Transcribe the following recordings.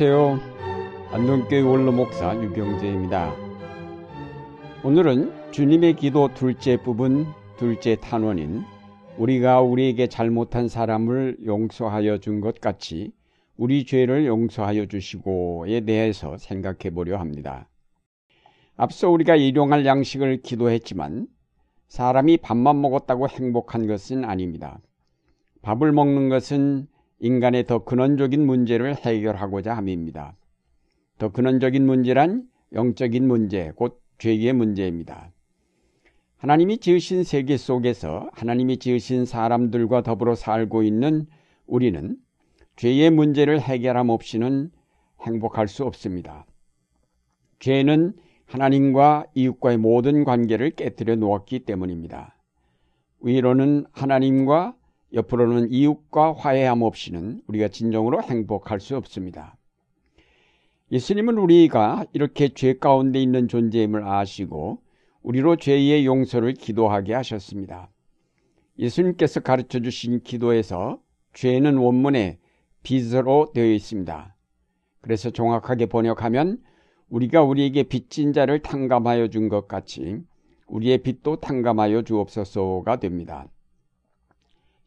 안녕하세요. 안동교회 원로 목사 유경재입니다. 오늘은 주님의 기도 둘째 부분, 둘째 탄원인 우리가 우리에게 잘못한 사람을 용서하여 준 것 같이 우리 죄를 용서하여 주시고에 대해서 생각해 보려 합니다. 앞서 우리가 일용할 양식을 기도했지만 사람이 밥만 먹었다고 행복한 것은 아닙니다. 밥을 먹는 것은 인간의 더 근원적인 문제를 해결하고자 함입니다. 더 근원적인 문제란 영적인 문제, 곧 죄의 문제입니다. 하나님이 지으신 세계 속에서 하나님이 지으신 사람들과 더불어 살고 있는 우리는 죄의 문제를 해결함 없이는 행복할 수 없습니다. 죄는 하나님과 이웃과의 모든 관계를 깨뜨려 놓았기 때문입니다. 위로는 하나님과 옆으로는 이웃과 화해함 없이는 우리가 진정으로 행복할 수 없습니다. 예수님은 우리가 이렇게 죄 가운데 있는 존재임을 아시고 우리로 죄의 용서를 기도하게 하셨습니다. 예수님께서 가르쳐 주신 기도에서 죄는 원문에 빚으로 되어 있습니다. 그래서 정확하게 번역하면 우리가 우리에게 빚진 자를 탕감하여 준 것 같이 우리의 빚도 탕감하여 주옵소서가 됩니다.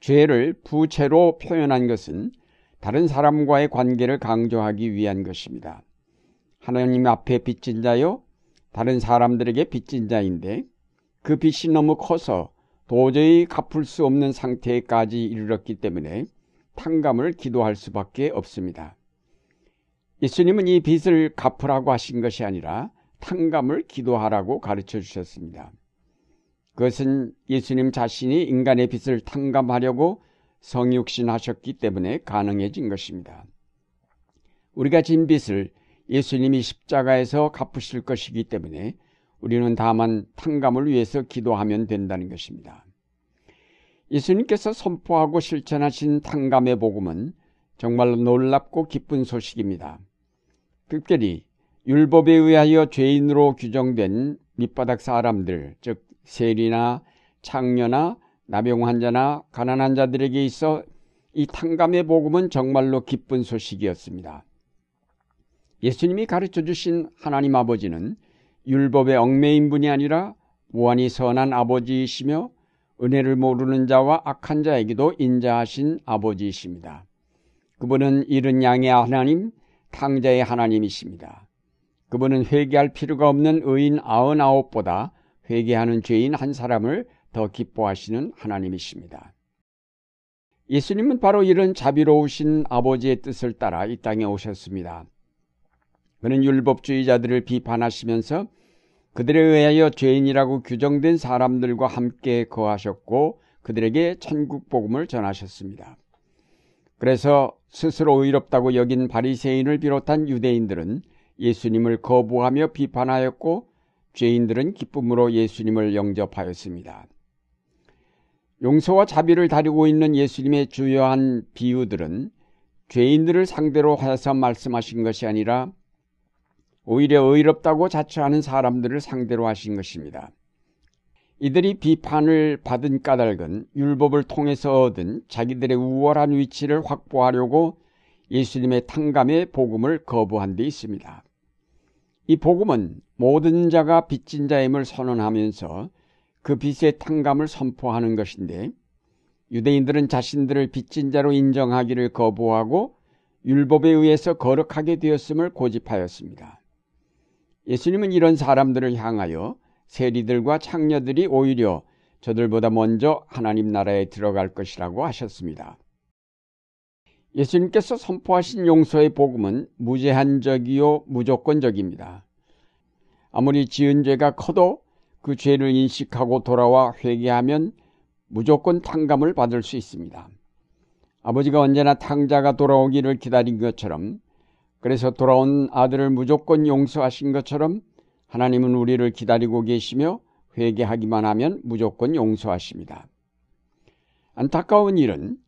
죄를 부채로 표현한 것은 다른 사람과의 관계를 강조하기 위한 것입니다. 하나님 앞에 빚진 자요, 다른 사람들에게 빚진 자인데 그 빚이 너무 커서 도저히 갚을 수 없는 상태까지 이르렀기 때문에 탕감을 기도할 수밖에 없습니다. 예수님은 이 빚을 갚으라고 하신 것이 아니라 탕감을 기도하라고 가르쳐 주셨습니다. 그것은 예수님 자신이 인간의 빚을 탕감하려고 성육신하셨기 때문에 가능해진 것입니다. 우리가 진 빚을 예수님이 십자가에서 갚으실 것이기 때문에 우리는 다만 탕감을 위해서 기도하면 된다는 것입니다. 예수님께서 선포하고 실천하신 탕감의 복음은 정말로 놀랍고 기쁜 소식입니다. 특별히 율법에 의하여 죄인으로 규정된 밑바닥 사람들, 즉 세리나 창녀나 나병 환자나 가난한 자들에게 있어 이 탕감의 복음은 정말로 기쁜 소식이었습니다. 예수님이 가르쳐 주신 하나님 아버지는 율법의 얽매인 분이 아니라 무한히 선한 아버지이시며 은혜를 모르는 자와 악한 자에게도 인자하신 아버지이십니다. 그분은 이른 양의 하나님, 탕자의 하나님이십니다. 그분은 회개할 필요가 없는 의인 아흔아홉보다 회개하는 죄인 한 사람을 더 기뻐하시는 하나님이십니다. 예수님은 바로 이런 자비로우신 아버지의 뜻을 따라 이 땅에 오셨습니다. 그는 율법주의자들을 비판하시면서 그들에 의하여 죄인이라고 규정된 사람들과 함께 거하셨고 그들에게 천국 복음을 전하셨습니다. 그래서 스스로 의롭다고 여긴 바리새인을 비롯한 유대인들은 예수님을 거부하며 비판하였고 죄인들은 기쁨으로 예수님을 영접하였습니다. 용서와 자비를 다루고 있는 예수님의 주요한 비유들은 죄인들을 상대로 하여서 말씀하신 것이 아니라 오히려 의롭다고 자처하는 사람들을 상대로 하신 것입니다. 이들이 비판을 받은 까닭은 율법을 통해서 얻은 자기들의 우월한 위치를 확보하려고 예수님의 탕감의 복음을 거부한 데 있습니다. 이 복음은 모든 자가 빚진 자임을 선언하면서 그 빚의 탕감을 선포하는 것인데 유대인들은 자신들을 빚진 자로 인정하기를 거부하고 율법에 의해서 거룩하게 되었음을 고집하였습니다. 예수님은 이런 사람들을 향하여 세리들과 창녀들이 오히려 저들보다 먼저 하나님 나라에 들어갈 것이라고 하셨습니다. 예수님께서 선포하신 용서의 복음은 무제한적이요 무조건적입니다. 아무리 지은 죄가 커도 그 죄를 인식하고 돌아와 회개하면 무조건 탕감을 받을 수 있습니다. 아버지가 언제나 탕자가 돌아오기를 기다린 것처럼 그래서 돌아온 아들을 무조건 용서하신 것처럼 하나님은 우리를 기다리고 계시며 회개하기만 하면 무조건 용서하십니다. 안타까운 일은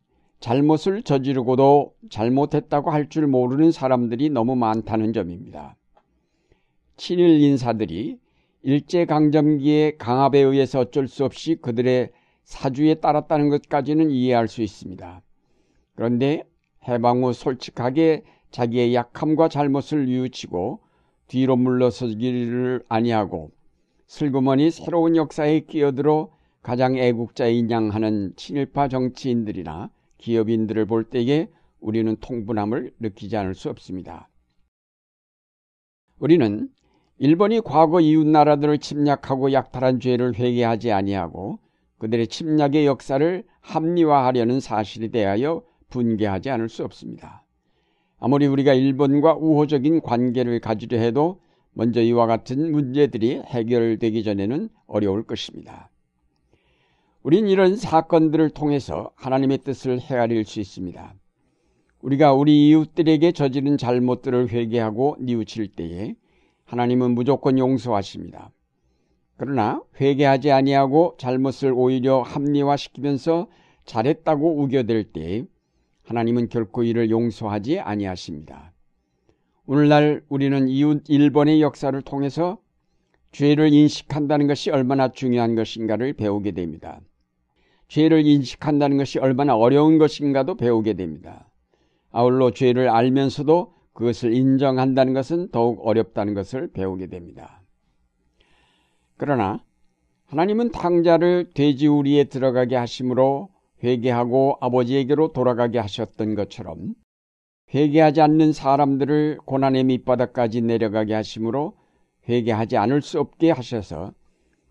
잘못을 저지르고도 잘못했다고 할 줄 모르는 사람들이 너무 많다는 점입니다. 친일 인사들이 일제강점기의 강압에 의해서 어쩔 수 없이 그들의 사주에 따랐다는 것까지는 이해할 수 있습니다. 그런데 해방 후 솔직하게 자기의 약함과 잘못을 뉘우치고 뒤로 물러서기를 아니하고 슬그머니 새로운 역사에 끼어들어 가장 애국자인 양 하는 친일파 정치인들이나 기업인들을 볼 때에 우리는 통분함을 느끼지 않을 수 없습니다. 우리는 일본이 과거 이웃 나라들을 침략하고 약탈한 죄를 회개하지 아니하고 그들의 침략의 역사를 합리화하려는 사실에 대하여 분개하지 않을 수 없습니다. 아무리 우리가 일본과 우호적인 관계를 가지려 해도 먼저 이와 같은 문제들이 해결되기 전에는 어려울 것입니다. 우린 이런 사건들을 통해서 하나님의 뜻을 헤아릴 수 있습니다. 우리가 우리 이웃들에게 저지른 잘못들을 회개하고 뉘우칠 때에 하나님은 무조건 용서하십니다. 그러나 회개하지 아니하고 잘못을 오히려 합리화시키면서 잘했다고 우겨댈 때 하나님은 결코 이를 용서하지 아니하십니다. 오늘날 우리는 이웃 일본의 역사를 통해서 죄를 인식한다는 것이 얼마나 중요한 것인가를 배우게 됩니다. 죄를 인식한다는 것이 얼마나 어려운 것인가도 배우게 됩니다. 아울러 죄를 알면서도 그것을 인정한다는 것은 더욱 어렵다는 것을 배우게 됩니다. 그러나 하나님은 탕자를 돼지우리에 들어가게 하심으로 회개하고 아버지에게로 돌아가게 하셨던 것처럼 회개하지 않는 사람들을 고난의 밑바닥까지 내려가게 하심으로 회개하지 않을 수 없게 하셔서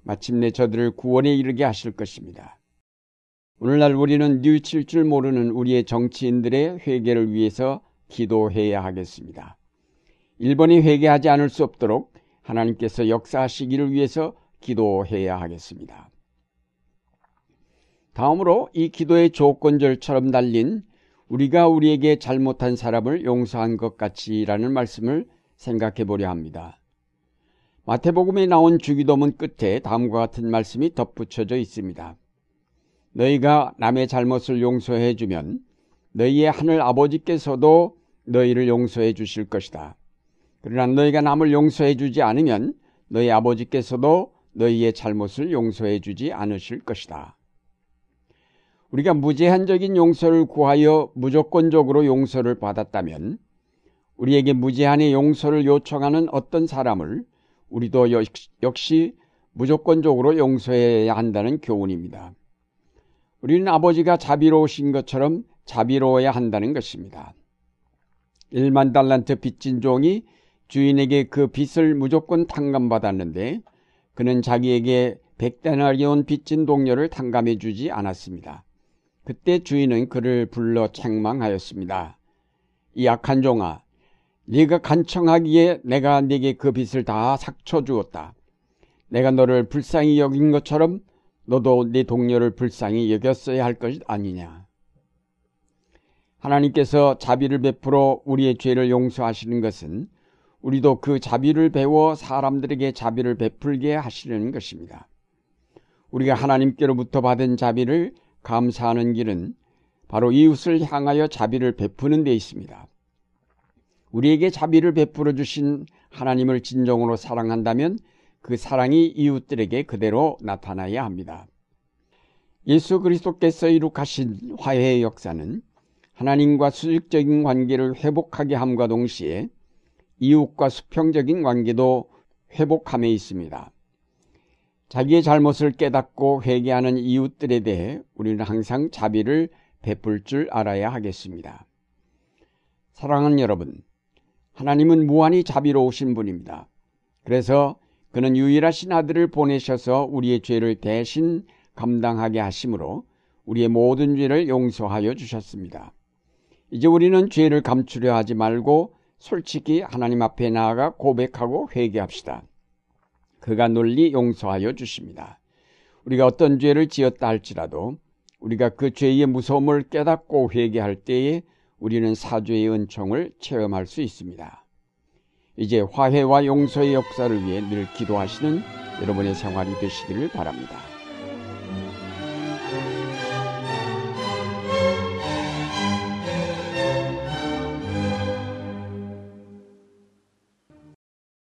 마침내 저들을 구원에 이르게 하실 것입니다. 오늘날 우리는 뉘우칠 줄 모르는 우리의 정치인들의 회개를 위해서 기도해야 하겠습니다. 일본이 회개하지 않을 수 없도록 하나님께서 역사하시기를 위해서 기도해야 하겠습니다. 다음으로 이 기도의 조건절처럼 달린 우리가 우리에게 잘못한 사람을 용서한 것 같이라는 말씀을 생각해 보려 합니다. 마태복음에 나온 주기도문 끝에 다음과 같은 말씀이 덧붙여져 있습니다. 너희가 남의 잘못을 용서해 주면 너희의 하늘 아버지께서도 너희를 용서해 주실 것이다. 그러나 너희가 남을 용서해 주지 않으면 너희 아버지께서도 너희의 잘못을 용서해 주지 않으실 것이다. 우리가 무제한적인 용서를 구하여 무조건적으로 용서를 받았다면 우리에게 무제한의 용서를 요청하는 어떤 사람을 우리도 역시 무조건적으로 용서해야 한다는 교훈입니다. 우리는 아버지가 자비로우신 것처럼 자비로워야 한다는 것입니다. 1만 달란트 빚진 종이 주인에게 그 빚을 무조건 탕감받았는데 그는 자기에게 백데나리온 빚진 동료를 탕감해 주지 않았습니다. 그때 주인은 그를 불러 책망하였습니다. 이 악한 종아, 네가 간청하기에 내가 네게 그 빚을 다 삭쳐 주었다. 내가 너를 불쌍히 여긴 것처럼 너도 네 동료를 불쌍히 여겼어야 할 것 아니냐. 하나님께서 자비를 베풀어 우리의 죄를 용서하시는 것은 우리도 그 자비를 배워 사람들에게 자비를 베풀게 하시려는 것입니다. 우리가 하나님께로부터 받은 자비를 감사하는 길은 바로 이웃을 향하여 자비를 베푸는 데 있습니다. 우리에게 자비를 베풀어 주신 하나님을 진정으로 사랑한다면 그 사랑이 이웃들에게 그대로 나타나야 합니다. 예수 그리스도께서 이룩하신 화해의 역사는 하나님과 수직적인 관계를 회복하게 함과 동시에 이웃과 수평적인 관계도 회복함에 있습니다. 자기의 잘못을 깨닫고 회개하는 이웃들에 대해 우리는 항상 자비를 베풀 줄 알아야 하겠습니다. 사랑하는 여러분, 하나님은 무한히 자비로우신 분입니다. 그래서 그는 유일하신 아들을 보내셔서 우리의 죄를 대신 감당하게 하심으로 우리의 모든 죄를 용서하여 주셨습니다. 이제 우리는 죄를 감추려 하지 말고 솔직히 하나님 앞에 나아가 고백하고 회개합시다. 그가 논리 용서하여 주십니다. 우리가 어떤 죄를 지었다 할지라도 우리가 그 죄의 무서움을 깨닫고 회개할 때에 우리는 사죄의 은총을 체험할 수 있습니다. 이제 화해와 용서의 역사를 위해 늘 기도하시는 여러분의 생활이 되시기를 바랍니다.